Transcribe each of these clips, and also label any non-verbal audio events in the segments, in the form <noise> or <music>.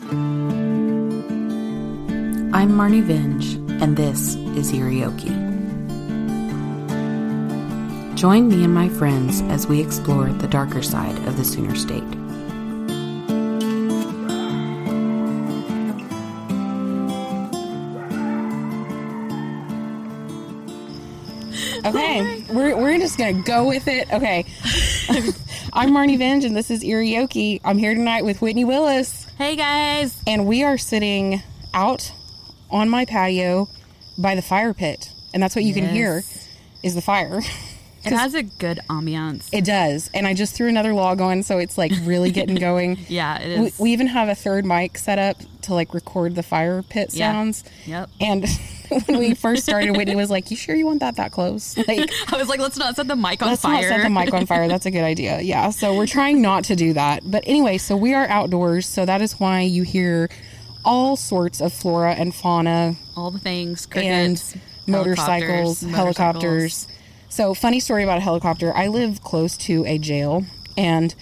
I'm Marnie Vinge, and this is Eerie Okie. Join me and my friends as we explore the darker side of the Sooner State. Okay, oh we're, we're just gonna go with it. Okay, <laughs> I'm Marnie Vinge, and this is Eerie Okie. I'm here tonight with Whitney Willis, Hey guys. and we are sitting out on my patio by the fire pit, and that's what you can hear is the fire. <laughs> It has a good ambiance. It does, and I just threw another log on, so it's like really getting <laughs> going. yeah, it We, we even have a third mic set up to like record the fire pit Yeah. sounds. Yep. And <laughs> when we first started, Whitney was like, "You sure you want that that close?" <laughs> Like, I was like, let's not set the mic on let's fire. not set the mic on fire. That's a good idea. Yeah. So we're trying not to do that. But anyway, so we are outdoors, so that is why you hear all sorts of flora and fauna All the things. and Crickets, motorcycles, helicopters, helicopters. So, funny story about a helicopter. I live close to a jail, and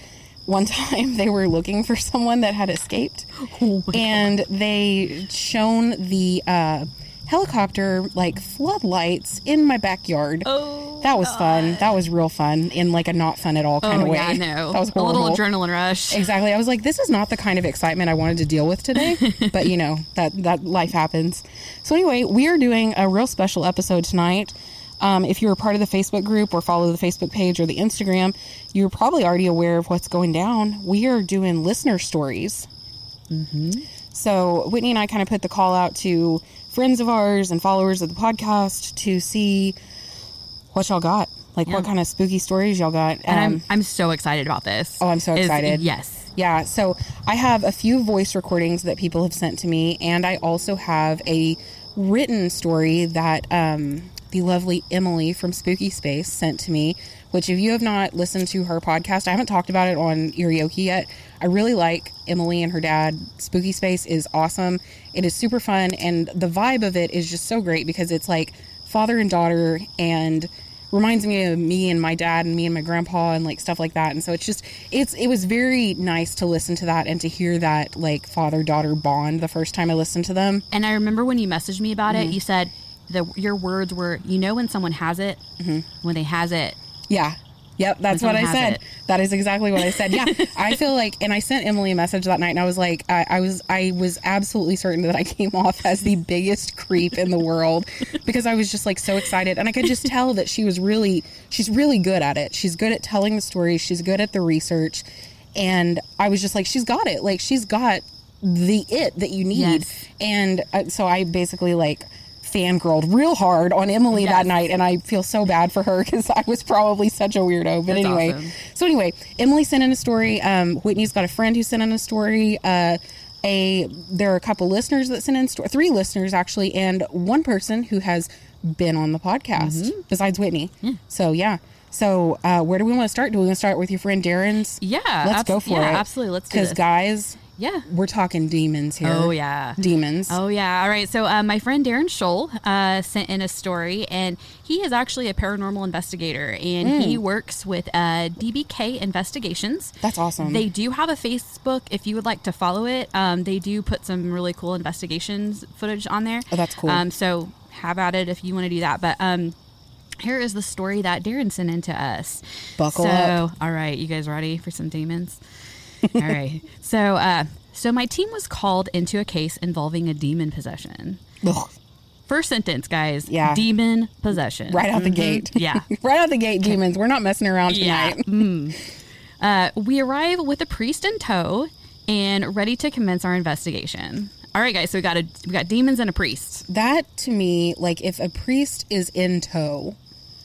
one <laughs> time they were looking for someone that had escaped, Oh and they shone the uh, helicopter like floodlights in my backyard. Oh, that was fun. That was real fun in like a not fun at all kind Oh of way. yeah, I <laughs> know. That was a little adrenaline rush. Exactly. I was like, this is not the kind of excitement I wanted to deal with today, <laughs> but you know that that life happens. So anyway, we are doing a real special episode tonight. Um, if you're a part of the Facebook group or follow the Facebook page or the Instagram, you're probably already aware of what's going down. We are doing listener stories. So Whitney and I kind of put the call out to friends of ours and followers of the podcast to see what y'all got. Like what kind of spooky stories y'all got. and Um, I'm I'm so excited about this. Oh, I'm so Is- excited. yes. Yeah, so I have a few voice recordings that people have sent to me, and I also have a written story that um, the lovely Emily from Spooky Space sent to me. Which, if you have not listened to her podcast, I haven't talked about it on Eerie Okie yet. I really like Emily and her dad. Spooky Space is awesome. It is super fun, and the vibe of it is just so great because it's like father and daughter, and reminds me of me and my dad and me and my grandpa and like stuff like that and so it's just it's it was very nice to listen to that and to hear that like father daughter bond the first time i listened to them And I remember when you messaged me about Mm-hmm. it, you said the your words were, you know, when someone has it, when they has it. yeah. Yep that's what i said. it. that is exactly what i said. Yeah. <laughs> I feel like and i sent emily a message that night and i was like I, I was i was absolutely certain that i came off as the biggest creep in the world because i was just like so excited. And i could just <laughs> tell that she was really she's really good at it. She's good at telling the stories she's good at the research. And i was just like she's got it. Like she's got the it that you need. Yes. and uh, so i basically like fangirled real hard on emily that night and i feel so bad for her <laughs> because i was probably such a weirdo but That's anyway awesome. so anyway, Emily sent in a story. Um, Whitney's got a friend who sent in a story. Uh, a there are a couple listeners that sent in sto- three listeners actually, and one person who has been on the podcast Mm-hmm. besides Whitney. So yeah. So uh, where do we want to start? Do we want to start with your friend Darren's? Yeah, let's abs- go for yeah, it. absolutely. Let's do Because guys, Yeah. we're talking demons here. Oh yeah. demons. Oh yeah. All right. So uh, my friend Darren Scholl uh, sent in a story, and he is actually a paranormal investigator, and Hmm. he works with uh, DBK Investigations. That's awesome. They do have a Facebook if you would like to follow it. Um, they do put some really cool investigations footage on there. Oh, that's cool. Um, so have at it if you want to do that. But um, here is the story that Darren sent in to us. Buckle so, up. All right, you guys ready for some demons? <laughs> all right. So, uh, so my team was called into a case involving a demon possession. Ugh, First sentence, guys. Yeah. Demon possession. right out the Mhm. gate. Yeah. <laughs> right out the gate, demons. We're not messing around Yeah. tonight. Mm. Uh, we arrive with a priest in tow and ready to commence our investigation. All right, guys. So we got a we got demons and a priest. That to me, like if a priest is in tow,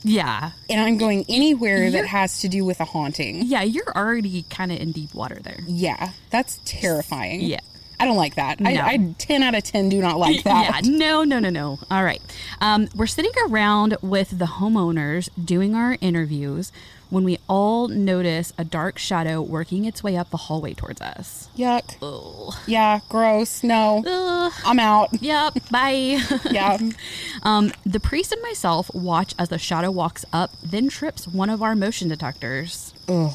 Yeah. and I'm going anywhere that You're- has to do with a haunting. Yeah, you're already kind of in deep water there. Yeah, that's terrifying. Yeah. I don't like that. No. I, I 10 out of 10 do not like <laughs> that. Yeah, no, no, no, no. All right. Um, we're sitting around with the homeowners doing our interviews when we all notice a dark shadow working its way up the hallway towards us. Yuck. Ugh. Yeah, gross. No. Ugh. I'm out. Yep. Bye. <laughs> Yeah. um, the priest and myself watch as the shadow walks up, then trips one of our motion detectors. Ugh.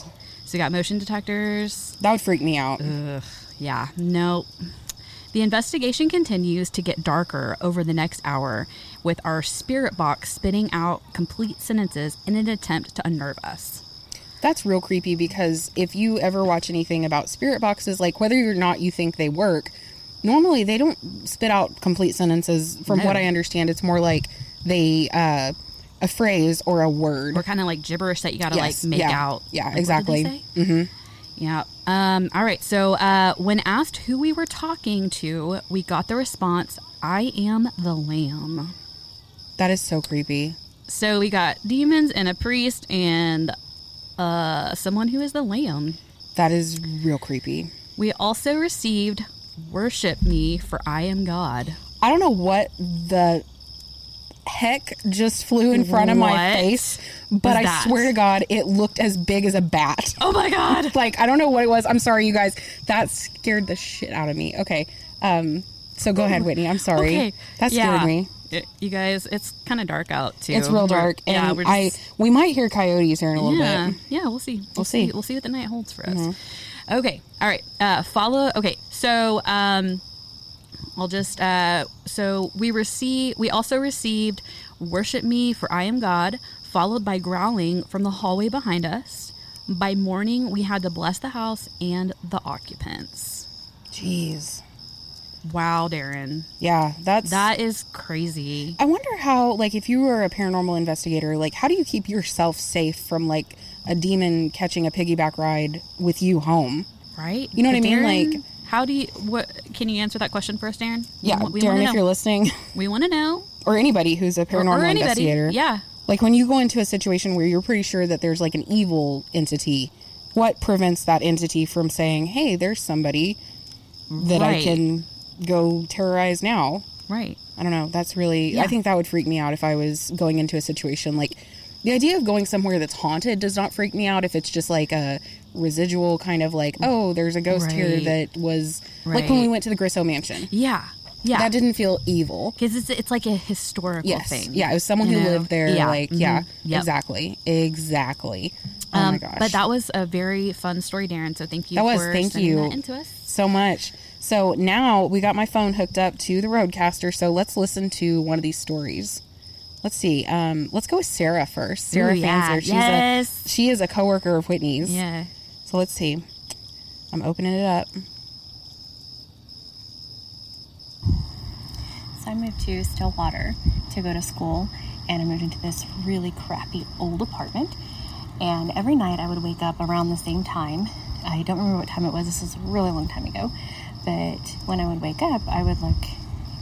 So we got motion detectors. That would freak me out. Ugh, yeah, no. The investigation continues to get darker over the next hour, with our spirit box spitting out complete sentences in an attempt to unnerve us. That's real creepy because if you ever watch anything about spirit boxes, like whether or not you think they work, normally they don't spit out complete sentences. From No. what I understand, it's more like they, uh, a phrase or a word. Or kind of like gibberish that you got to Yes, like make yeah, out. yeah, Like, exactly. say? Yeah. Um, all right. So uh, when asked who we were talking to, we got the response, I am the lamb. That is so creepy. So we got demons and a priest and uh, someone who is the lamb. That is real creepy. We also received Worship Me, for I am God. I don't know what the heck just flew in front of my face, but I that? swear to God, it looked as big as a bat. <laughs> Oh my God. <laughs> like I don't know what it was. I'm sorry, you guys. That scared the shit out of me. Okay, um, so go ahead, Whitney. I'm sorry. Okay. That scared Yeah. me. It- you guys, it's kind of dark out too. It's real We're- dark, and yeah, we're just, I we might hear coyotes here in a little yeah, bit. yeah, we'll see. We'll, see. Mm-hmm. see. We'll see what the night holds for us. Okay. All right. Uh, follow. Okay. So, um, I'll just. Uh, so we receive. We also received "Worship Me, for I am God," followed by growling from the hallway behind us. By morning, we had to bless the house and the occupants. Jeez. Wow, Darren, Yeah, that's that is crazy. I wonder how, like, if you were a paranormal investigator, like, how do you keep yourself safe from like a demon catching a piggyback ride with you home? Right? You know what I mean? Like- how do you? What can you answer that question for us, Darren? Yeah, wa- we Darren, if know. you're listening, we want to know. or anybody who's a paranormal or anybody. investigator, Yeah. Like when you go into a situation where you're pretty sure that there's like an evil entity, what prevents that entity from saying, "Hey, there's somebody that I can go terrorize now"? Right. I don't know. That's really. Yeah. I think that would freak me out if I was going into a situation like the idea of going somewhere that's haunted does not freak me out if it's just like a residual kind of like, oh, there's a ghost here that was like when we went to the Grisso Mansion. Yeah. Yeah. That didn't feel evil. because it's it's like a historical Yes. thing. Yeah, it was someone you who know? lived there. Yeah. Like, Mhm. yeah, Yep. exactly, exactly. Oh Um, my gosh, But that was a very fun story, Darren. So thank you. That was, for thank you. that into us. so much. So now we got my phone hooked up to the RODECaster. So let's listen to one of these stories. Let's see. Um, let's go with Sarah first. Sarah Ooh, yeah. Fanzer. She's Yes. a she is a coworker of Whitney's. Yeah. So let's see. I'm opening it up. So I moved to Stillwater to go to school, and I moved into this really crappy old apartment. And every night I would wake up around the same time. I don't remember what time it was, this is a really long time ago. But when I would wake up, I would look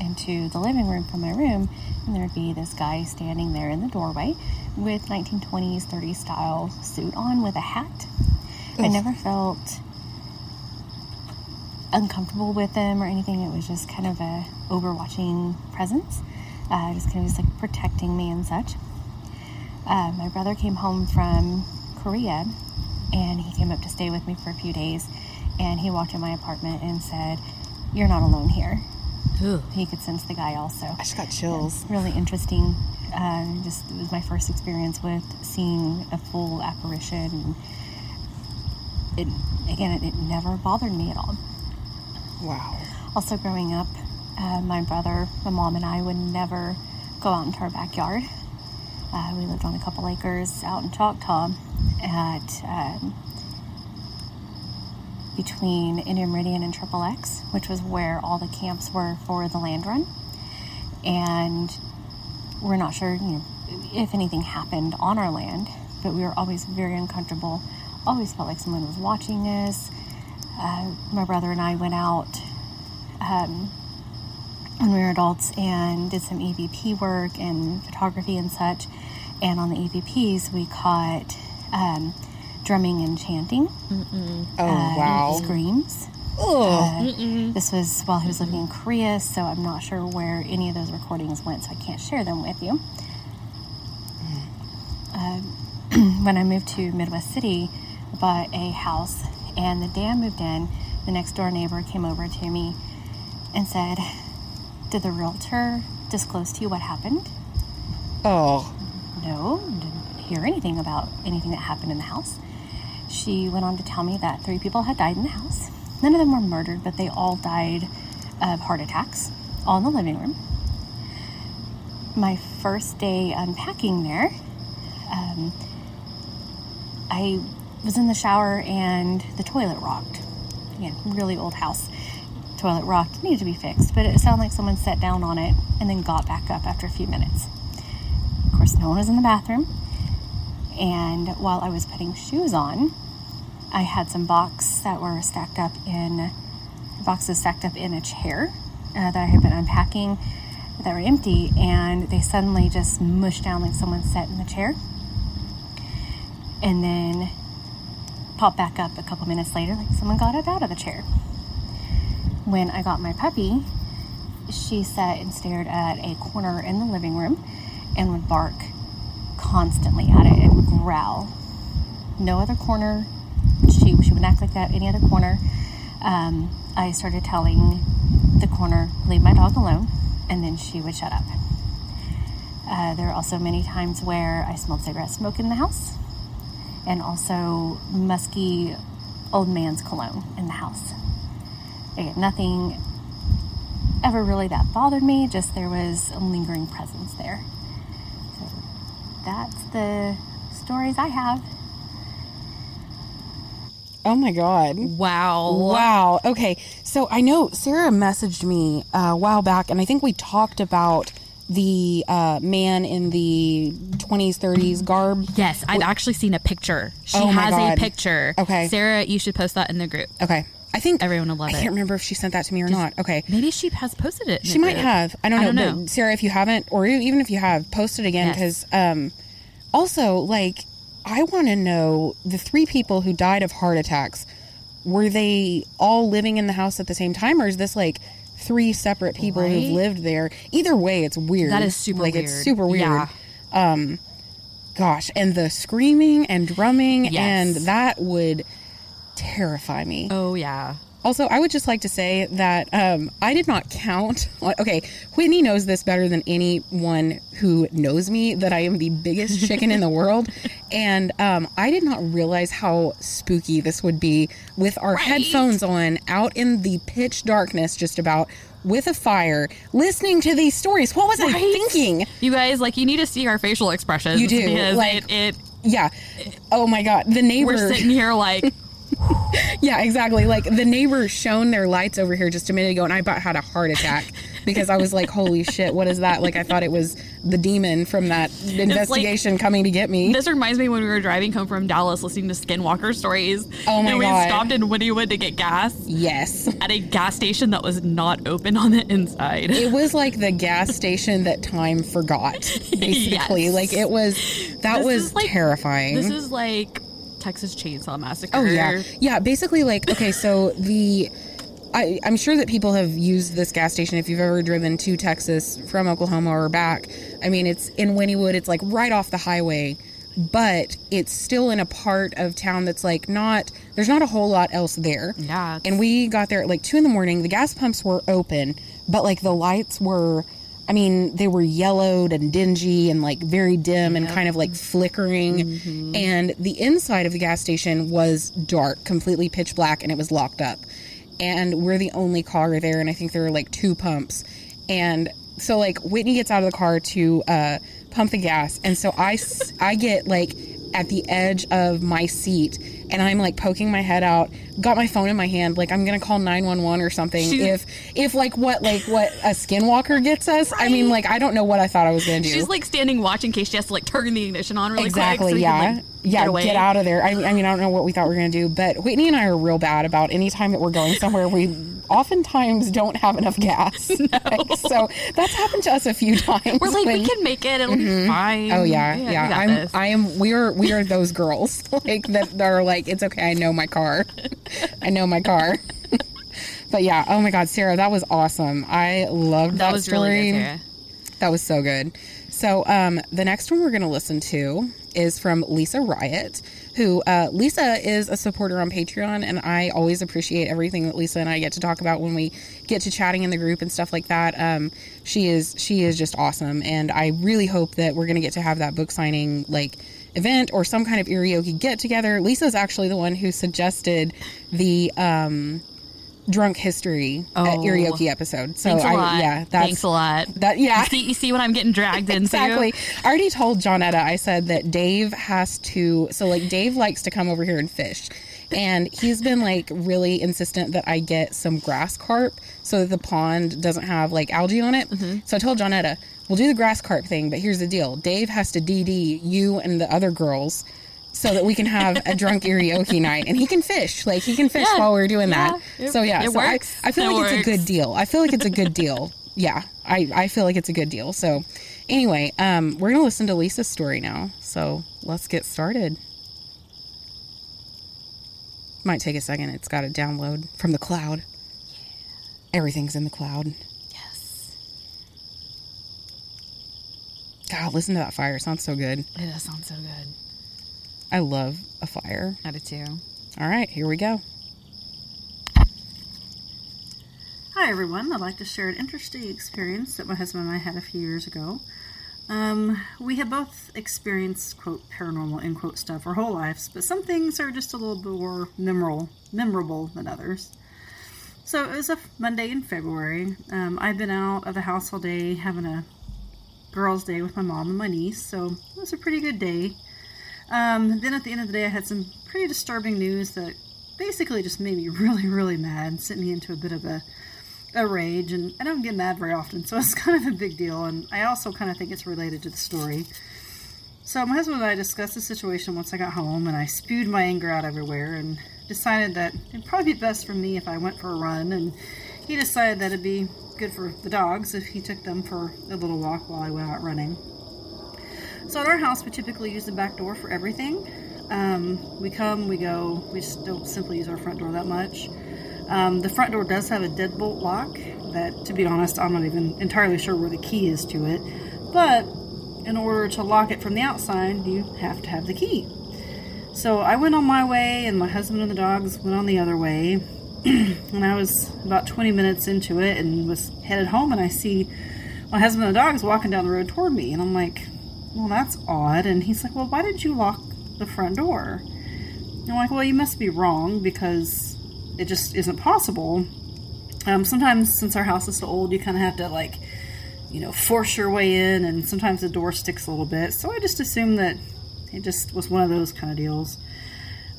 into the living room from my room, and there'd be this guy standing there in the doorway with 1920s, 30s style suit on with a hat. I never felt uncomfortable with them or anything. It was just kind of a overwatching presence, uh, just kind of just like protecting me and such. Uh, my brother came home from Korea, and he came up to stay with me for a few days. And he walked in my apartment and said, "You're not alone here." Ooh. He could sense the guy also. I just got chills. Really interesting. Uh, just it was my first experience with seeing a full apparition. It again, it, it never bothered me at all. Wow. Also, growing up, uh, my brother, my mom, and I would never go out into our backyard. Uh, we lived on a couple acres out in Choctaw at um, between Indian Meridian and Triple X, which was where all the camps were for the land run. And we're not sure you know, if anything happened on our land, but we were always very uncomfortable. Always felt like someone was watching us. Uh, my brother and I went out um, when we were adults and did some EVP work and photography and such. And on the EVPs, we caught um, drumming and chanting, Oh uh, wow. screams. Uh, this was while he was living in Korea, so I'm not sure where any of those recordings went, so I can't share them with you. Um, <clears throat> when I moved to Midwest City, I bought a house, and the day I moved in, the next door neighbor came over to me and said, Did the realtor disclose to you what happened? Oh. No, didn't hear anything about anything that happened in the house. She went on to tell me that three people had died in the house. None of them were murdered, but they all died of heart attacks, all in the living room. My first day unpacking there, um, I was in the shower and the toilet rocked. Again, really old house. Toilet rocked, needed to be fixed, but it sounded like someone sat down on it and then got back up after a few minutes. Of course, no one was in the bathroom. And while I was putting shoes on, I had some box that were stacked up in boxes stacked up in a chair uh, that I had been unpacking that were empty, and they suddenly just mushed down like someone sat in the chair, and then popped back up a couple minutes later like someone got up out of the chair. When I got my puppy, she sat and stared at a corner in the living room and would bark constantly at it and growl. No other corner. Act like that any other corner. Um, I started telling the corner, leave my dog alone, and then she would shut up. Uh, there are also many times where I smelled cigarette smoke in the house, and also musky old man's cologne in the house. Again, nothing ever really that bothered me, just there was a lingering presence there. So that's the stories I have. Oh my god. Wow. Wow. Okay. So I know Sarah messaged me uh, a while back, and I think we talked about the uh, man in the 20s, 30s garb. Yes, I've actually seen a picture. She Oh my has a picture. Okay. Sarah, you should post that in the group. Okay. I think Everyone will love it. I it. can't remember if she sent that to me or not. Okay. Maybe she has posted it. in She the might group. have. I don't know. But. Sarah, if you haven't, or even if you have, post it again Yes. because um, also, like, I want to know the three people who died of heart attacks. Were they all living in the house at the same time, or is this like three separate people Right? who've lived there? Either way, it's weird. That is super like weird. it's super weird. Yeah. Um, gosh, and the screaming and drumming, Yes. and that would terrify me. Oh yeah. Also, I would just like to say that um, I did not count. Okay, Whitney knows this better than anyone who knows me that I am the biggest <laughs> chicken in the world. And um, I did not realize how spooky this would be with our headphones on out in the pitch darkness, just about with a fire, listening to these stories. What was I thinking? You guys, like, you need to see our facial expressions. You do, because like- it, it. Yeah. Oh my God. The neighbor. We're sitting here like, <laughs> <laughs> Yeah, exactly. Like the neighbor shone their lights over here just a minute ago, and I about had a heart attack because I was like, "Holy shit, what is that?" Like I thought it was the demon from that investigation coming to get me. this reminds me when we were driving home from Dallas listening to Skinwalker stories. Oh my and we God. stopped in Wynnewood to get gas yes, at a gas station that was not open on the inside. it was <laughs> like the gas station that time forgot. Basically, Yes. like it was. That This was like- terrifying. This is like Texas Chainsaw Massacre. Oh yeah, yeah. Basically, like okay, so the I, I'm sure that people have used this gas station if you've ever driven to Texas from Oklahoma or back. I mean, it's in Wynnewood, It's like right off the highway, but it's still in a part of town that's like not. There's not a whole lot else there. Yeah, And we got there at like two in the morning. The gas pumps were open, but like the lights were. I mean, they were yellowed and dingy and like very dim and kind of like flickering. Mm-hmm. And the inside of the gas station was dark, completely pitch black, and it was locked up. And we're the only car there, and I think there were like two pumps. And so, like, Whitney gets out of the car to uh, pump the gas. And so I, s- I get like at the edge of my seat and I'm like poking my head out, got my phone in my hand, like I'm gonna call 911 or something. She's- if if like what like what a skinwalker gets us, I mean like I don't know what I thought I was gonna do. She's like standing watch in case she has to like turn the ignition on really exactly quick. so we can, yeah like, yeah, Get get out of there. I, I mean, I don't know what we thought we were going to do, but Whitney and I are real bad about any time that we're going somewhere, we oftentimes don't have enough gas. <laughs> so that's happened to us a few times. We're like, we can make it. It'll be mm-hmm. fine. Oh yeah, we yeah. I'm. this. I am. We are. We are those girls <laughs> like that, are like, it's okay. I know my car. I know my car. <laughs> but yeah. Oh my God, Sarah, that was awesome. I loved that, that was story. really good. That was so good. So um, the next one we're going to listen to is from Lisa Riot, who uh, Lisa is a supporter on Patreon, and I always appreciate everything that Lisa and I get to talk about when we get to chatting in the group and stuff like that. Um, she is she is just awesome, and I really hope that we're going to get to have that book signing like event or some kind of karaoke get together. Lisa's actually the one who suggested the um, drunk history uh, Oh. karaoke episode. So Thanks a I lot. yeah, that's Thanks a lot. that yeah. You see, you see what I'm getting dragged into? Exactly. I already told Johnetta, I said that Dave has to, so like Dave likes to come over here and fish. And he's been like really insistent that I get some grass carp so that the pond doesn't have like algae on it. So I told Johnetta, we'll do the grass carp thing, but here's the deal Dave has to DD you and the other girls so that we can have a drunk karaoke night and he can fish. Like he can fish Yeah. while we're doing that. It- so yeah, it so I- works. I, feel It like it's a good deal. I feel like it's a good deal. <laughs> Yeah, I, I feel like it's a good deal. So, anyway, um, we're gonna listen to Lisa's story now. So let's get started. Might take a second. It's got to download from the cloud. Yeah. Everything's in the cloud. Yes. God, listen to that fire. It sounds so good. It does sound so good. I love a fire. I do too. All right, here we go. Hi everyone, I'd like to share an interesting experience that my husband and I had a few years ago. Um, we have both experienced quote paranormal end quote stuff our whole lives, but some things are just a little bit more memorable memorable than others. So it was a Monday in February. Um, I'd been out of the house all day having a girls' day with my mom and my niece, so it was a pretty good day. Um, then at the end of the day, I had some pretty disturbing news that basically just made me <laughs> really, really mad and sent me into a bit of a, a rage. And I don't get mad very often, so it's <laughs> kind of a big deal. And I also kind of think it's related to the story. So my husband and I discussed the situation once I got home, and I spewed my anger out everywhere and decided that it'd probably be best for me if I went for a run. And he decided that it'd be good for the dogs if he took them for a little walk while I went out running. So at our house, we typically use the back door for everything. Um, we come, we go. We just don't simply use our front door that much. Um, the front door does have a deadbolt lock that, to be honest, I'm not even entirely sure where the key is to it. But in order to lock it from the outside, you have to have the key. So I went on my way, and my husband and the dogs went on the other way. <clears throat> and I was about 20 minutes into it and was headed home, and I see my husband and the dogs walking down the road toward me. And I'm like, well, that's odd. And he's like, well, why did you lock the front door? And I'm like, well, you must be wrong because it just isn't possible. Um, sometimes, since our house is so old, you kind of have to, like, you know, force your way in, and sometimes the door sticks a little bit. So I just assumed that it just was one of those kind of deals.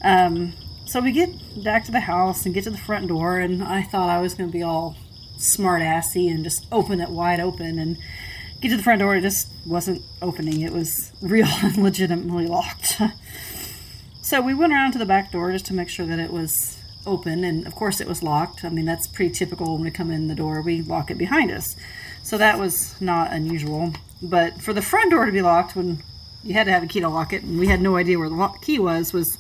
Um, so we get back to the house and get to the front door, and I thought I was going to be all smart assy and just open it wide open and get to the front door. It just wasn't opening, it was real <laughs> and legitimately locked. <laughs> so we went around to the back door just to make sure that it was open, and of course it was locked. I mean, that's pretty typical when we come in the door, we lock it behind us. So that was not unusual. But for the front door to be locked when you had to have a key to lock it, and we had no idea where the key was, was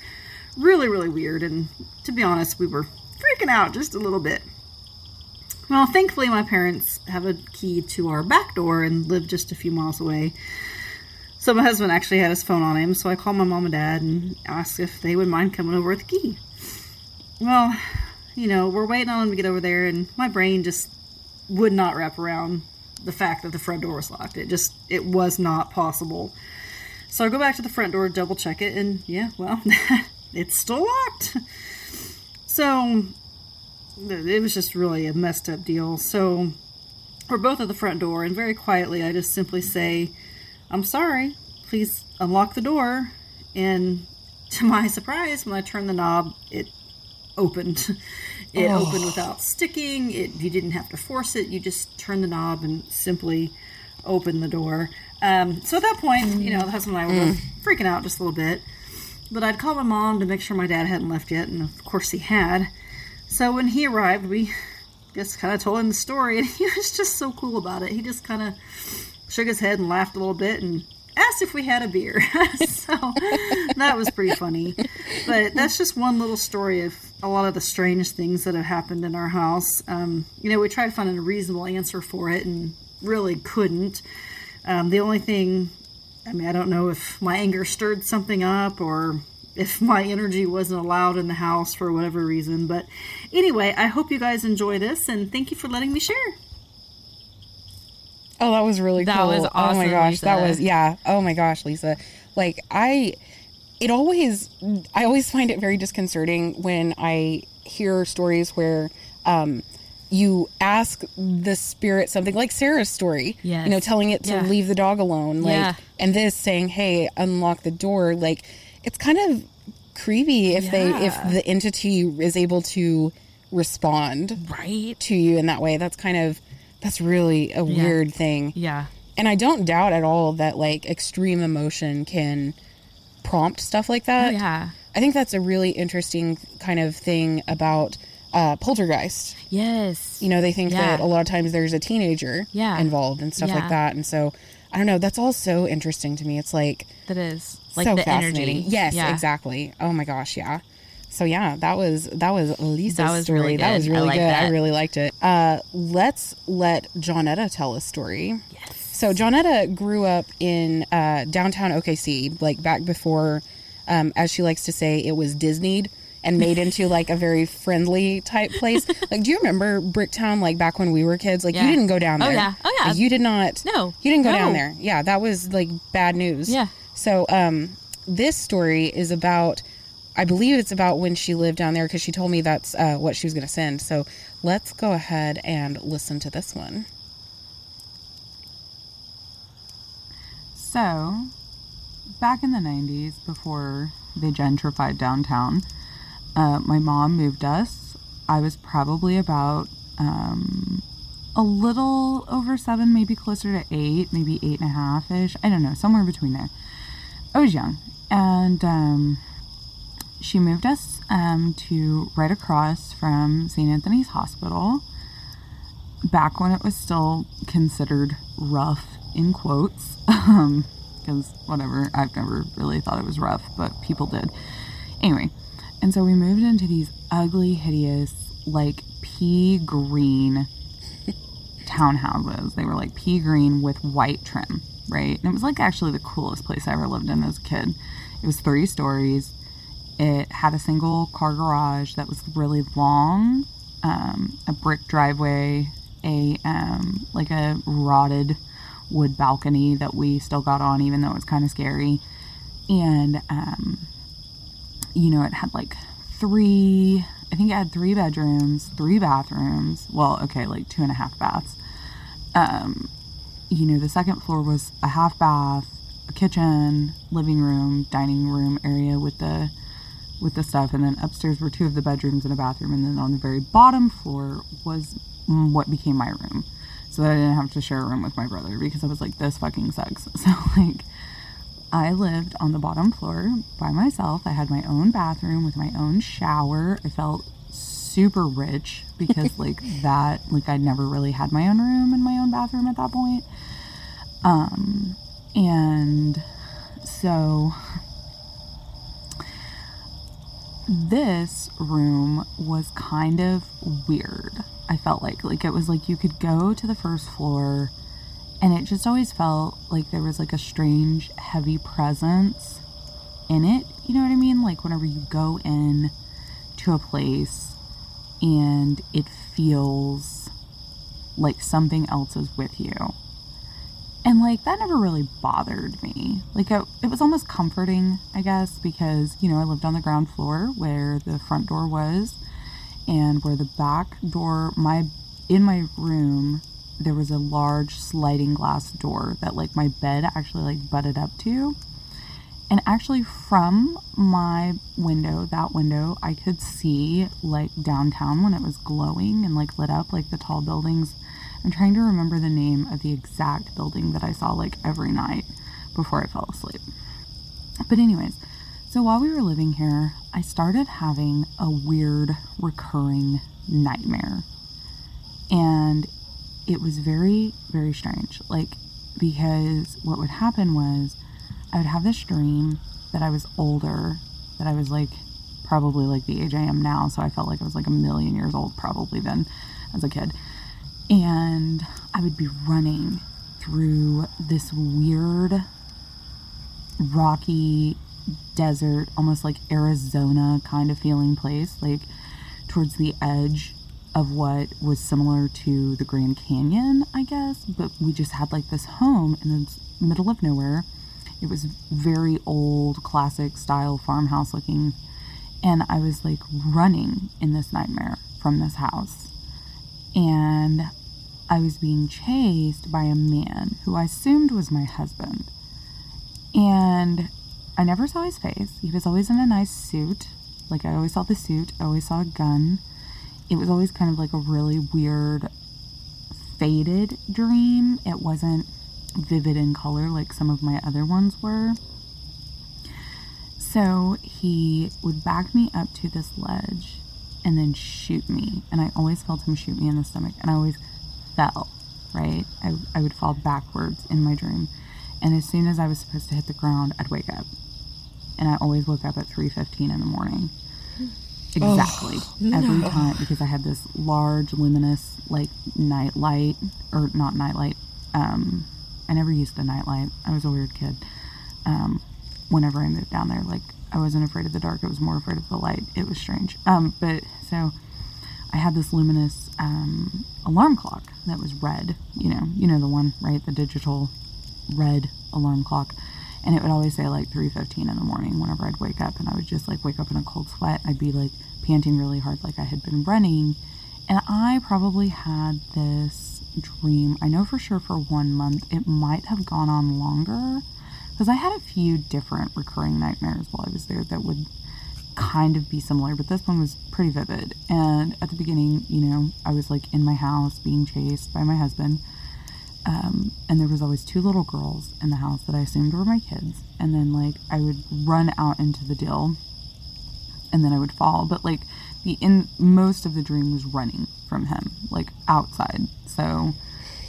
really, really weird. And to be honest, we were freaking out just a little bit. Well, thankfully, my parents have a key to our back door and live just a few miles away. So my husband actually had his phone on him, so I called my mom and dad and asked if they would mind coming over with the key. Well, you know, we're waiting on them to get over there, and my brain just would not wrap around the fact that the front door was locked. It just, it was not possible. So I go back to the front door, double check it, and yeah, well, <laughs> it's still locked. So it was just really a messed up deal. So we're both at the front door, and very quietly, I just simply say, I'm sorry, please unlock the door. And to my <laughs> surprise, when I turned the knob, it opened. <laughs> It opened without sticking. It you didn't have to force it. You just turn the knob and simply open the door. Um, so at that point, you know, the husband and I were both freaking out just a little bit. but I'd call my mom to make sure my dad hadn't left yet, and of course he had. So when he arrived, we just kind of told him the story, and <laughs> he was just so cool about it. He just kind of shook his head and laughed a little bit and asked if we had a beer. <laughs> so that was pretty funny. But that's just one little story of a lot of the strange things that have happened in our house. Um, you know, we tried to find a reasonable answer for it and really couldn't. Um, the only thing, I mean, I don't know if my anger stirred something up or if my energy wasn't allowed in the house for whatever reason. But anyway, I hope you guys enjoy this and thank you for letting me share. Oh, that was really That cool. was Oh my awesome, gosh, that was yeah. Oh my gosh, Lisa. Like I it always I always find it very disconcerting when I hear stories where um you ask the spirit something like Sarah's story, Yes. you know, telling it to Yeah. leave the dog alone, like, Yeah. and this saying, "Hey, unlock the door." Like, it's kind of creepy if they if the entity is able to respond Right? to you in that way. That's kind of that's really a weird thing. Yeah. And I don't doubt at all that like extreme emotion can prompt stuff like that. Oh, yeah. I think that's a really interesting kind of thing about uh, poltergeist. Yes. You know, they think Yeah. that a lot of times there's a teenager Yeah. involved and stuff Yeah. like that. And so I don't know. That's all so interesting to me. It's like that is like so the fascinating. energy. Yes, Yeah. exactly. Oh my gosh, yeah. So yeah, that was that was Lisa's That was story. really That was I really like good. I really liked it. Uh, let's let Johnetta tell a story. Yes. So Johnetta grew up in uh, downtown OKC, like back before, um, as she likes to say, it was Disneyed and made into <laughs> like a very friendly type place. like, do you remember Bricktown? Like back when we were kids, like Yeah. you didn't go down there. Oh, there. yeah. Oh, yeah. Like, you did not. No. you didn't go down there. Yeah, that was like bad news. Yeah. So, um, this story is about, I believe it's about when she lived down there because she told me that's uh, what she was going to send. So, let's go ahead and listen to this one. So, back in the 90s, before they gentrified downtown, uh, my mom moved us. I was probably about um, a little over seven, maybe closer to eight, maybe eight and a half ish. I don't know, somewhere between there. I was young. And um, she moved us um, to right across from St. Anthony's Hospital back when it was still considered rough in quotes <laughs> because whatever i've never really thought it was rough but people did anyway and so we moved into these ugly hideous like pea green townhouses they were like pea green with white trim right and it was like actually the coolest place i ever lived in as a kid it was three stories it had a single car garage that was really long, um, a brick driveway, a um, like a rotted wood balcony that we still got on, even though it was kind of scary. And um, you know, it had like three. I think it had three bedrooms, three bathrooms. Well, okay, like two and a half baths. Um, you know, the second floor was a half bath, a kitchen, living room, dining room area with the with the stuff. And then upstairs were two of the bedrooms and a bathroom. And then on the very bottom floor was what became my room. So that i didn't have to share a room with my brother because i was like this fucking sucks. <laughs> So like i lived on the bottom floor by myself. I had my own bathroom with my own shower. I felt super rich because <laughs> like that like i'd never really had my own room and my own bathroom at that point um and so this room was kind of weird. I felt like like it was like you could go to the first floor and it just always felt like there was like a strange heavy presence in it. You know what I mean? Like whenever you go in to a place and it feels like something else is with you. And like that never really bothered me. Like it, was almost comforting, I guess, because you know I lived on the ground floor where the front door was, and where the back door. My in my room there was a large sliding glass door that like my bed actually like butted up to. And actually, from my window, that window, I could see like downtown when it was glowing and like lit up, like the tall buildings. I'm trying to remember the name of the exact building that I saw like every night before I fell asleep. But, anyways, so while we were living here, I started having a weird recurring nightmare. And it was very, very strange. Like, because what would happen was I would have this dream that I was older, that I was like probably like the age I am now. So I felt like I was like a million years old probably then as a kid. And I would be running through this weird rocky desert, almost like Arizona kind of feeling place, like towards the edge of what was similar to the Grand Canyon, I guess. But we just had like this home in the middle of nowhere. It was very old, classic style farmhouse looking. And I was like running in this nightmare from this house. And I was being chased by a man who I assumed was my husband. And I never saw his face. He was always in a nice suit. Like I always saw the suit, I always saw a gun. It was always kind of like a really weird, faded dream. It wasn't vivid in color like some of my other ones were. So he would back me up to this ledge and then shoot me. And I always felt him shoot me in the stomach. And I always fell, right? I, I would fall backwards in my dream. And as soon as I was supposed to hit the ground, I'd wake up. And I always woke up at 3.15 in the morning. Exactly. Oh, no. Every time because I had this large luminous like night light or not night light. Um, I never used the night light. I was a weird kid. Um, whenever I moved down there, like I wasn't afraid of the dark. I was more afraid of the light. It was strange. Um, but so I had this luminous um, alarm clock that was red. You know, you know the one, right? The digital red alarm clock. And it would always say like 3:15 in the morning whenever I'd wake up and I would just like wake up in a cold sweat. I'd be like panting really hard like I had been running. And I probably had this dream. I know for sure for 1 month. It might have gone on longer because I had a few different recurring nightmares while I was there that would kind of be similar, but this one was pretty vivid. And at the beginning, you know, I was like in my house being chased by my husband. Um, and there was always two little girls in the house that I assumed were my kids. And then like I would run out into the dill and then I would fall. But like the in most of the dream was running from him, like outside. So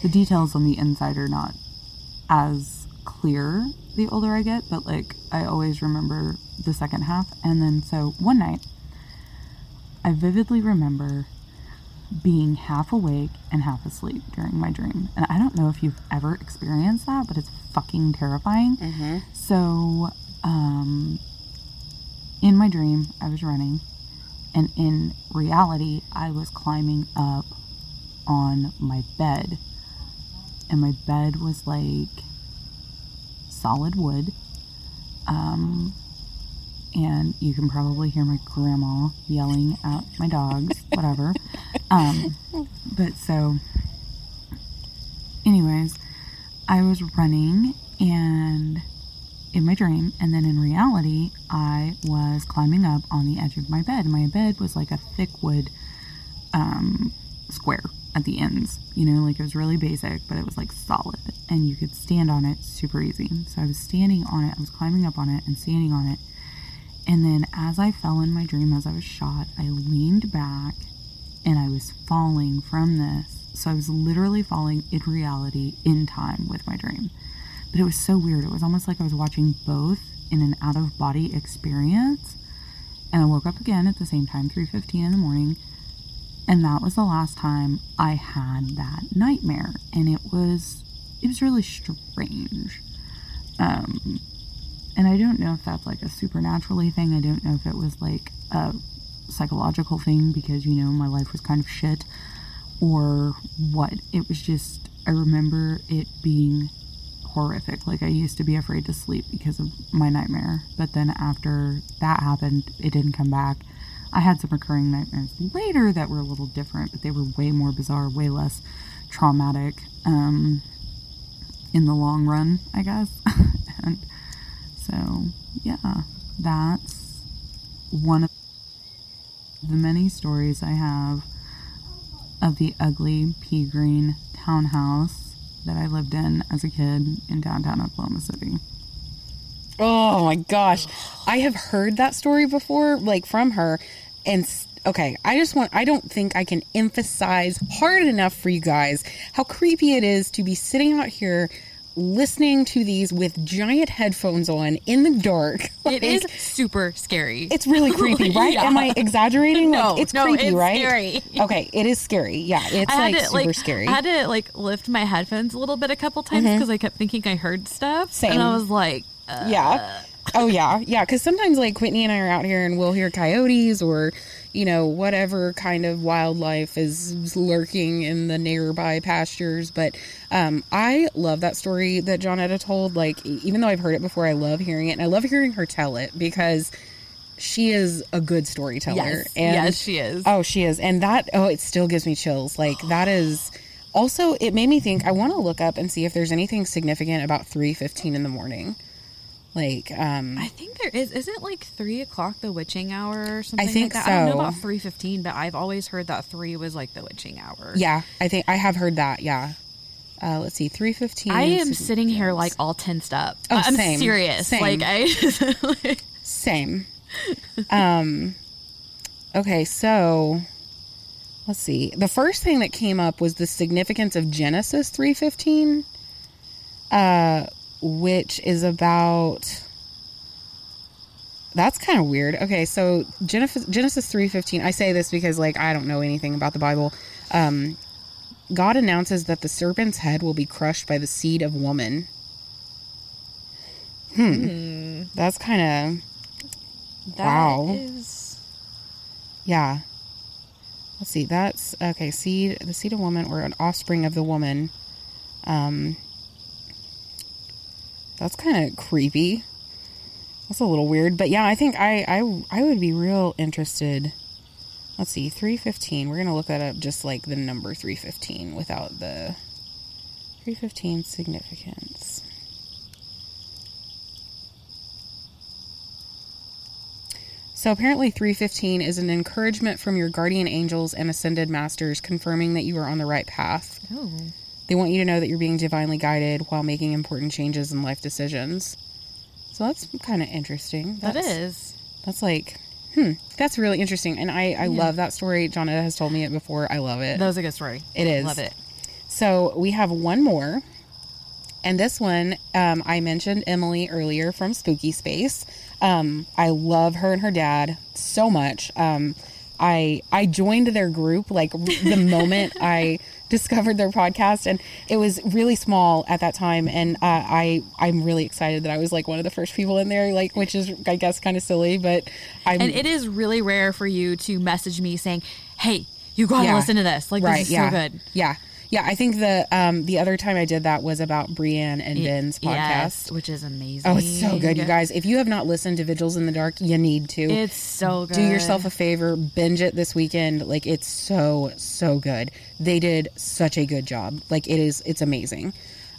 the details on the inside are not as clear the older I get, but like I always remember the second half. And then so one night I vividly remember being half awake and half asleep during my dream. And I don't know if you've ever experienced that, but it's fucking terrifying. So, um, in my dream, I was running, and in reality, I was climbing up on my bed. And my bed was like solid wood. Um, and you can probably hear my grandma yelling at my dogs, <laughs> whatever. Um, but so, anyways, I was running and in my dream, and then in reality, I was climbing up on the edge of my bed. My bed was like a thick wood um, square at the ends, you know, like it was really basic, but it was like solid, and you could stand on it super easy. So I was standing on it, I was climbing up on it and standing on it. And then as I fell in my dream, as I was shot, I leaned back and I was falling from this. So I was literally falling in reality in time with my dream. But it was so weird. It was almost like I was watching both in an out of body experience. And I woke up again at the same time, 3:15 in the morning. And that was the last time I had that nightmare. And it was it was really strange. Um and I don't know if that's like a supernaturally thing. I don't know if it was like a psychological thing because, you know, my life was kind of shit or what. It was just, I remember it being horrific. Like, I used to be afraid to sleep because of my nightmare. But then after that happened, it didn't come back. I had some recurring nightmares later that were a little different, but they were way more bizarre, way less traumatic um, in the long run, I guess. <laughs> and so, yeah, that's one of the many stories I have of the ugly pea green townhouse that I lived in as a kid in downtown Oklahoma City. Oh my gosh. I have heard that story before, like from her. And okay, I just want, I don't think I can emphasize hard enough for you guys how creepy it is to be sitting out here listening to these with giant headphones on in the dark. <laughs> It is super scary. It's really creepy, <laughs> right? Yeah. Am I exaggerating? No, like, it's no, creepy, it's right? scary. Okay, it is scary. Yeah, it's like to super like scary. I had to like lift my headphones a little bit a couple times because I kept thinking I heard stuff. Same. And I was like, uh, yeah. Oh yeah, yeah. Because sometimes like Whitney and I are out here and we'll hear coyotes or, you know, whatever kind of wildlife is lurking in the nearby pastures. But um, I love that story that Johnetta told. Like even though I've heard it before, I love hearing it and I love hearing her tell it because she is a good storyteller. Yes. and Yes, she is. Oh, she is, and that oh, it still gives me chills. Like that is. Also, it made me think. I want to look up and see if there's anything significant about three fifteen in the morning. Like, um, I think there is. Isn't like three o'clock the witching hour or something? I think like that? I don't know about three fifteen, but I've always heard that three was like the witching hour. yeah, I think I have heard that. Yeah. Uh, let's see, three fifteen. I am sitting here like all tensed up. Oh, I'm same. serious. Same. Like I. <laughs> Same. um, okay, so let's see. The first thing that came up was the significance of Genesis three fifteen, uh, which is about. That's kind of weird. Okay, so Genesis Genesis three fifteen. I say this because like I don't know anything about the Bible. Um, God announces that the serpent's head will be crushed by the seed of woman. Hmm. That's kind of Wow. That is- Yeah. Let's see. That's okay. Seed, the seed of woman, or an offspring of the woman. Um, that's kind of creepy. That's a little weird, but yeah, I think I I I would be real interested. Let's see, three fifteen. We're gonna look that up, just like the number three fifteen, without the three fifteen significance. So apparently 315 is an encouragement from your guardian angels and ascended masters confirming that you are on the right path. Oh. They want you to know that you're being divinely guided while making important changes in life decisions. So that's kind of interesting. That That's. That's like, hmm, that's really interesting. And I, I love that story. Johnetta has told me it before. I love it. That was a good story. It is. Love it. So we have one more. And this one, um, I mentioned Emily earlier from Spooky Space. Um, I love her and her dad so much. Um, I I joined their group like the <laughs> moment I discovered their podcast, and it was really small at that time. And uh, I I'm really excited that I was like one of the first people in there, like which is I guess kind of silly, but I'm And it is really rare for you to message me saying, "Hey, you got to Yeah. listen to this. Like right, this is yeah, so good." yeah, yeah. I think the um the other time I did that was about Brienne and Ben's podcast. Yes, which is amazing. Oh, it's so good, you guys. If you have not listened to Vigils in the Dark, you need to. It's so good. Do yourself a favor, binge it this weekend. Like it's so so good. They did such a good job. Like it is it's amazing.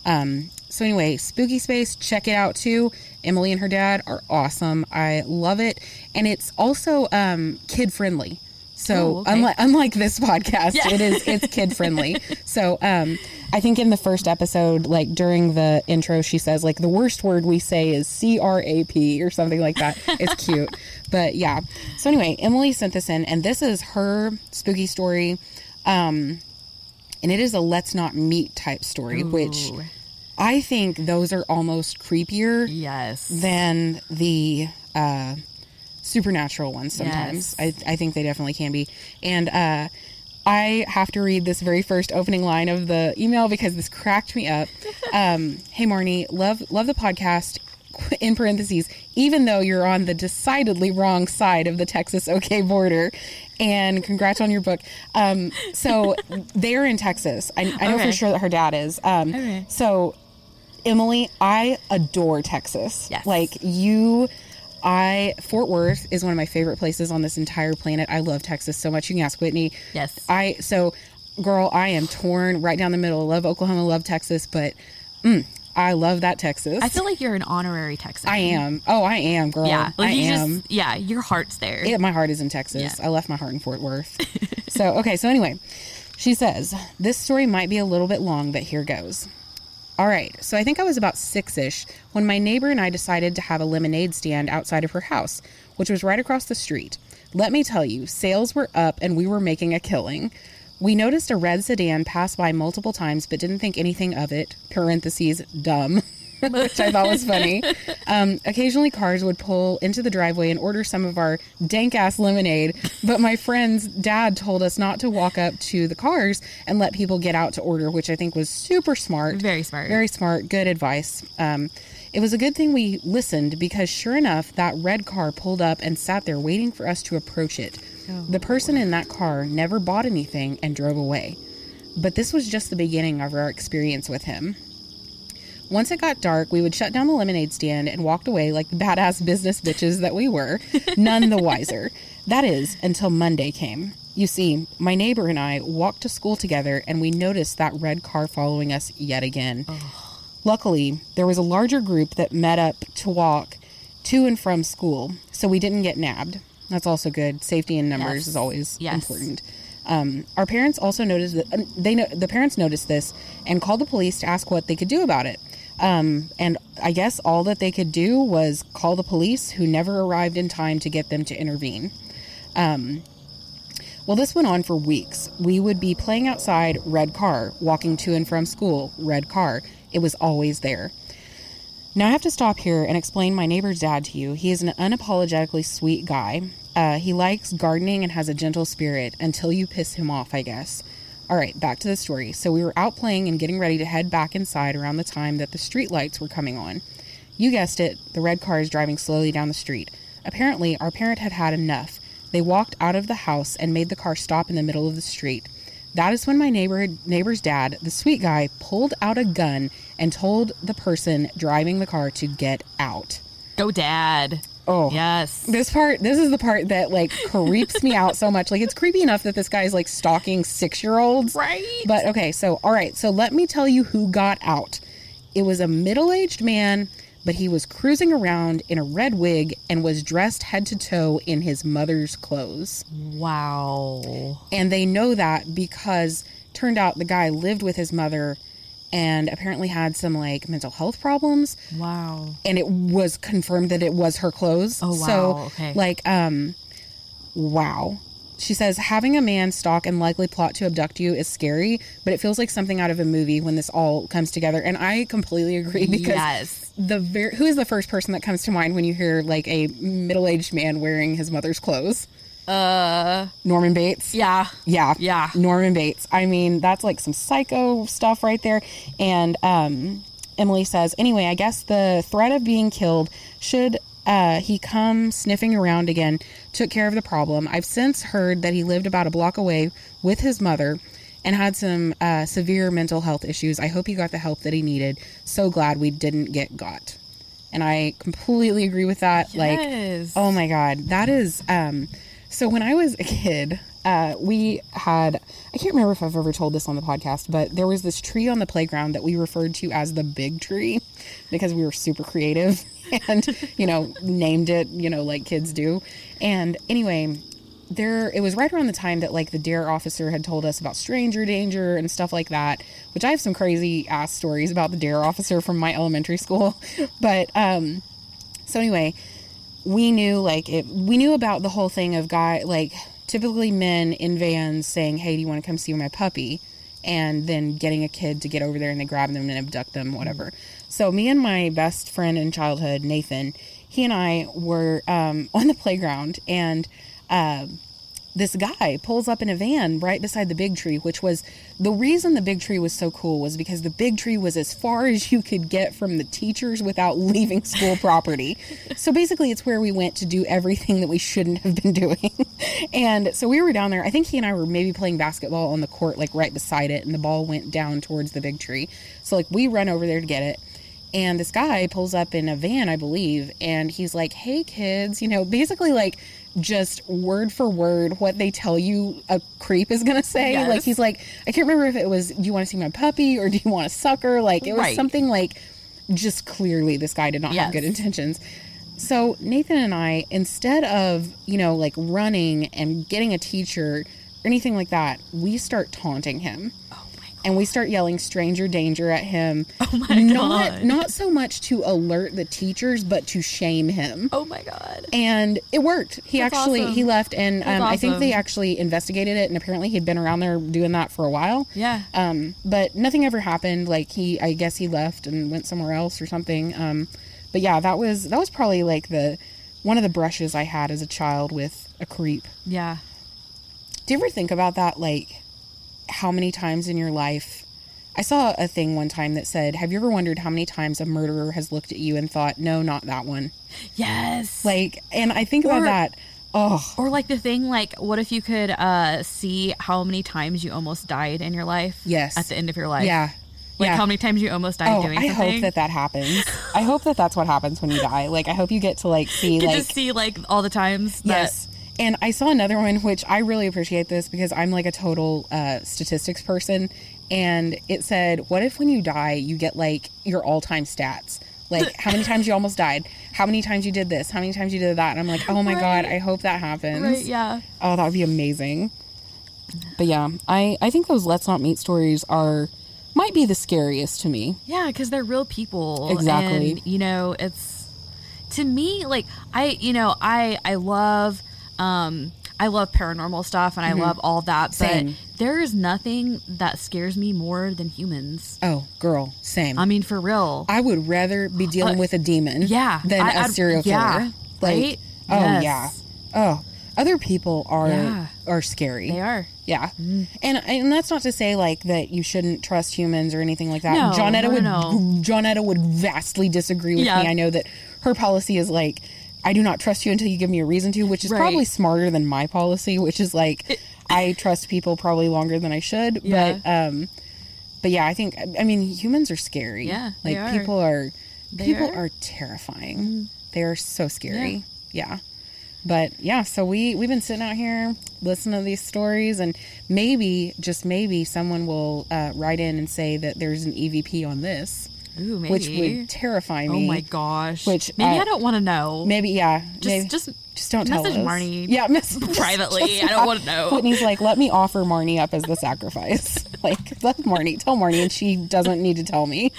Um so anyway, Spooky Space, check it out too. Emily and her dad are awesome. I love it and it's also um kid friendly. So Oh, okay. unlike unlike this podcast, Yeah. it is it's kid friendly. <laughs> so um I think in the first episode, like during the intro, she says like the worst word we say is C R A P or something like that. It's <laughs> cute, but yeah. So anyway, Emily sent this in, and this is her spooky story, um, and it is a let's not meet type story, which I think those are almost creepier Yes. than the uh, supernatural ones sometimes. I, I think they definitely can be. And uh, I have to read this very first opening line of the email because this cracked me up. <laughs> Um, hey, Marnie, love love the podcast. <laughs> In parentheses, even though you're on the decidedly wrong side of the Texas <laughs> OK border, and congrats on your book. Um, so they're in Texas. I, I know for sure that her dad is. Um, Okay. So Emily, I adore Texas. Yes. Like you I Fort Worth is one of my favorite places on this entire planet. I love Texas so much. You can ask Whitney. Yes. I so girl, I am torn right down the middle. I love Oklahoma, love Texas, but mm, I love that Texas. I feel like you're an honorary Texan. I am. Oh, I am, girl. Yeah. Like I you am. just yeah, your heart's there. Yeah, my heart is in Texas. Yeah. I left my heart in Fort Worth. <laughs> so, okay, so anyway, she says, This story might be a little bit long, but here goes. All right, so I think I was about six ish when my neighbor and I decided to have a lemonade stand outside of her house, which was right across the street. Let me tell you, sales were up and we were making a killing. We noticed a red sedan pass by multiple times but didn't think anything of it. Parentheses, dumb. <laughs> <laughs> which I thought was funny. Um, occasionally, cars would pull into the driveway and order some of our dank ass lemonade, but my friend's dad told us not to walk up to the cars and let people get out to order, which I think was super smart. Very smart. Very smart. Good advice. Um, it was a good thing we listened because sure enough, that red car pulled up and sat there waiting for us to approach it. The person in that car never bought anything and drove away. But this was just the beginning of our experience with him. Once it got dark, we would shut down the lemonade stand and walked away like the badass business bitches that we were, none the wiser. That is, until Monday came. You see, my neighbor and I walked to school together and we noticed that red car following us yet again. Luckily, there was a larger group that met up to walk to and from school, so we didn't get nabbed. That's also good. Safety in numbers Yes. is always Yes. important. Um, our parents also noticed that uh, they know the parents noticed this and called the police to ask what they could do about it. Um, and I guess all that they could do was call the police, who never arrived in time to get them to intervene. Um, well, this went on for weeks. We would be playing outside, red car, walking to and from school, red car. It was always there. Now I have to stop here and explain my neighbor's dad to you. He is an unapologetically sweet guy. Uh, he likes gardening and has a gentle spirit until you piss him off, I guess. All right, back to the story. So we were out playing and getting ready to head back inside around the time that the street lights were coming on. You guessed it, the red car is driving slowly down the street. Apparently, our parent had had enough. They walked out of the house and made the car stop in the middle of the street. That is when my neighbor neighbor's dad, the sweet guy, pulled out a gun and told the person driving the car to get out. Go, dad. Oh. Yes. This part, this is the part that like creeps me out so much. Like it's creepy enough that this guy's like stalking six year olds. Right. But okay, so all right, so let me tell you who got out. It was a middle aged man, but he was cruising around in a red wig and was dressed head to toe in his mother's clothes. Wow. And they know that because turned out the guy lived with his mother and apparently had some like mental health problems Wow. and it was confirmed that it was her clothes. Oh, So, wow. Okay. like, um, wow. She says having a man stalk and likely plot to abduct you is scary, but it feels like something out of a movie when this all comes together. And I completely agree <laughs> because Yes. the ver- who is the first person that comes to mind when you hear like a middle-aged man wearing his mother's clothes? Uh, Norman Bates. Yeah. Yeah. Yeah. Norman Bates. I mean, that's like some psycho stuff right there. And um, Emily says, anyway, I guess the threat of being killed, should uh, he come sniffing around again, took care of the problem. I've since heard that he lived about a block away with his mother and had some uh, severe mental health issues. I hope he got the help that he needed. So glad we didn't get got. And I completely agree with that. Like, oh my God, that is. Um, so when I was a kid, uh, we had, I can't remember if I've ever told this on the podcast, but there was this tree on the playground that we referred to as the big tree because we were super creative <laughs> and, you know, named it, you know, like kids do. And anyway, there, it was right around the time that like the dare officer had told us about stranger danger and stuff like that, which I have some crazy ass stories about the dare officer from my elementary school. <laughs> But, um, so anyway, we knew like it we knew about the whole thing of guy like typically men in vans saying hey do you want to come see my puppy? And then getting a kid to get over there and they grab them and abduct them whatever. So me and my best friend in childhood nathan he and i were um, <laughs> on the playground and uh, this guy pulls up in a van right beside the big tree, which was the reason the big tree was so cool was because the big tree was as far <laughs> as you could get from the teachers without <laughs> leaving school property. So basically, it's where we went to do everything that we shouldn't have been <laughs> doing. and so we were down there. I think he and I were maybe playing basketball on the court, like right beside it, and the ball went down towards the big tree. So, like, we run over there to get it. And this guy pulls up in a van, I believe, and he's like, Hey kids, you know, basically like just word for word what they tell you a creep is gonna say. Yes. Like he's like, I can't remember if it was, Do you want to see my puppy or do you want a sucker? Like it was Right. something like just clearly this guy did not Yes. have good intentions. So Nathan and I, instead of, you know, like running and getting a teacher or anything like that, we start taunting him. Oh and we start yelling stranger danger at him. <laughs> Oh my not, God. Not so much to alert the teachers, but to shame him. Oh my god. And it worked. He That's actually awesome. he left, and um, I think they actually investigated it, and apparently he'd been around there doing that for a while. Yeah. Um, but nothing ever happened. Like he, I guess he left and went somewhere else or something. Um, but yeah, that was that was probably like the one of the brushes I had as a child with a creep. Yeah. Do you ever think about that? Like how many times in your life? I saw a thing one time that said, "Have you ever wondered how many times a murderer has looked at you and thought, no, not that one?" Yes. Like, and I think about that. Oh, Or like the thing, like, what if you could uh, see how many times you almost died in your life? Yes. At the end of your life. yeah. Like yeah. how many times you almost died Oh, doing something. I hope that that happens. I hope that that's what happens when you die. Like, I hope you get to like see <laughs> could like see like all the times. Yes. And I saw another one, which I really appreciate this because I'm like a total uh, statistics person. And it said, What if when you die, you get like your all time stats? Like how many times you almost died, how many times you did this, how many times you did that. And I'm like, Oh my God, I hope that happens. Right. Yeah. Oh, that would be amazing. But yeah, I, I think those Let's Not Meet stories are, might be the scariest to me. Yeah, because they're real people. Exactly. And, you know, it's to me like I, you know, I I love um I love paranormal stuff and I love all that, Mm-hmm. Same. but there is nothing that scares me more than humans. Oh, girl, same. I mean, for real. I would rather be dealing Uh, with a demon yeah, than I- a serial killer. yeah, like, right? Oh Yes. yeah. Oh, other people are Yeah. are scary. they are. Yeah, and and that's not to say like that you shouldn't trust humans or anything like that. No, Johnetta no, would no. Johnetta would vastly disagree with Yeah. me. I know that her policy is like I do not trust you until you give me a reason to, which is Right. probably smarter than my policy, which is like I trust people probably longer than I should. Yeah. But um, but yeah, I think I mean humans are scary. Yeah, like are. people are They people are. Mm-hmm. terrifying. They are so scary. yeah. But yeah, so we we've been sitting out here listening to these stories, and maybe just maybe someone will uh, write in and say that there's an EVP on this, Ooh, maybe. which would terrify me. oh my gosh. Which maybe I- I, don't want to know. Maybe yeah. just maybe, just just don't tell message us. Marnie Yeah, <laughs> miss, <laughs> privately. I don't wanna know. Whitney's like, let me offer Marnie up as the sacrifice. <laughs> like, let Marnie tell Marnie, and she doesn't need to tell me.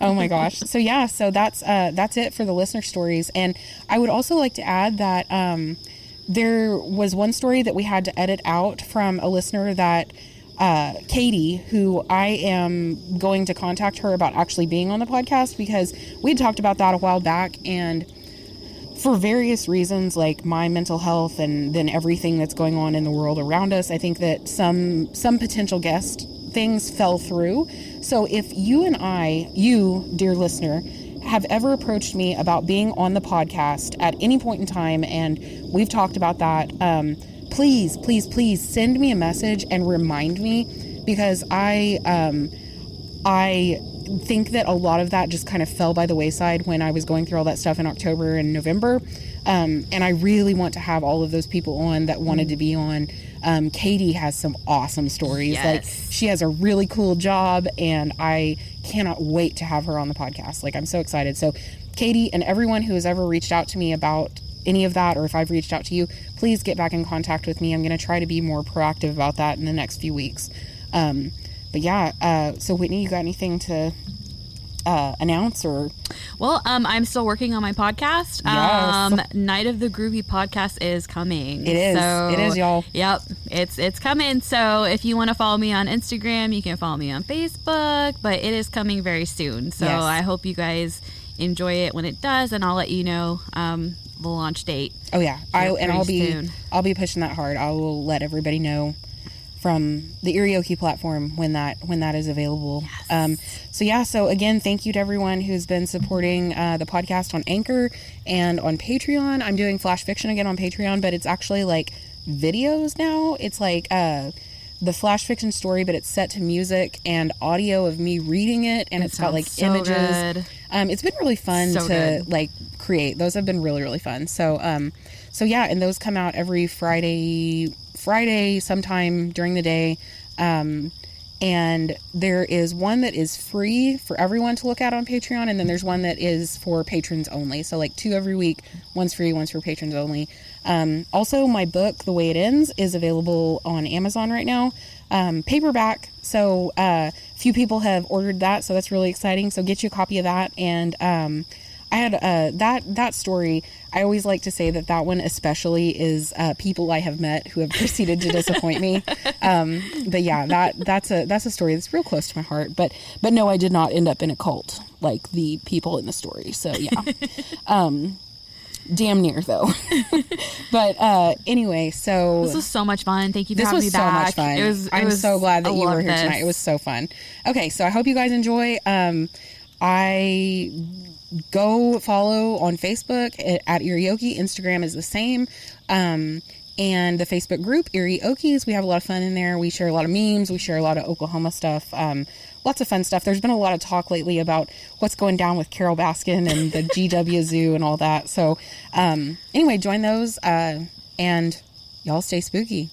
oh my gosh. So yeah, so that's uh, that's it for the listener stories, and I would also like to add that um, there was one story that we had to edit out from a listener that. Uh, Katie, who I am going to contact her about actually being on the podcast because we had talked about that a while back and for various reasons like my mental health and then everything that's going on in the world around us i think that some some potential guest things fell through. So if you and i you dear listener have ever approached me about being on the podcast at any point in time and we've talked about that um, please please please send me a message and remind me because i um, I think that a lot of that just kind of fell by the wayside when I was going through all that stuff in October and November. Um, and I really want to have all of those people on that wanted to be on. Um, Katie has some awesome stories. Like Yes. she has a really cool job, and I cannot wait to have her on the podcast. Like I'm so excited. So, Katie and everyone who has ever reached out to me about any of that, or if I've reached out to you, please get back in contact with me. I'm going to try to be more proactive about that in the next few weeks. Um, but yeah, uh, so Whitney, you got anything to uh, announce or? Well, um, I'm still working on my podcast. Yes. Um, Night of the Groovy podcast is coming. It is. So, It is, y'all. Yep, it's it's coming. So if you want to follow me on Instagram, you can follow me on Facebook. But it is coming very soon. So Yes. I hope you guys enjoy it when it does, and I'll let you know um, the launch date. Oh yeah, I and I'll be soon. I'll be pushing that hard. I will let everybody know from the Eerie Okie platform when that when that is available. Um, so yeah, so again, thank you to everyone who's been supporting uh, the podcast on Anchor and on Patreon. I'm doing Flash Fiction again on Patreon, but it's actually like videos now. It's like uh, the Flash Fiction story, but it's set to music and audio of me reading it, and It it's got like so images. Um, it's been really fun So to good. like create. Those have been really really fun. So um, so yeah, and those come out every Friday. Friday sometime during the day. Um, and there is one that is free for everyone to look at on Patreon, and then there's one that is for patrons only. So like two every week, one's free, one's for patrons only. Um, also, my book, The Way It Ends, is available on Amazon right now, um, paperback. So uh, a few people have ordered that, so that's really exciting. So get you a copy of that. And um, I had uh, that that story. I always like to say that that one especially is uh, people I have met who have <laughs> proceeded to disappoint me. Um, but yeah, that that's a that's a story that's real close to my heart. But but no, I did not end up in a cult like the people in the story. So yeah. <laughs> Damn near though. <laughs> but uh anyway, so This was so much fun. Thank you for this having was me so back. much fun. It was, it I'm was- so glad that I you were here this. tonight. It was so fun. Okay, so I hope you guys enjoy. Um, I go follow on Facebook at, at Eerie Okie. Instagram is the same. Um, and the Facebook group Eerie Okies. We have a lot of fun in there. We share a lot of memes. We share a lot of Oklahoma stuff. Um, lots of fun stuff. There's been a lot of talk lately about what's going down with Carole Baskin and the <laughs> GW Zoo and all that. So, um, anyway, join those uh, and y'all stay spooky.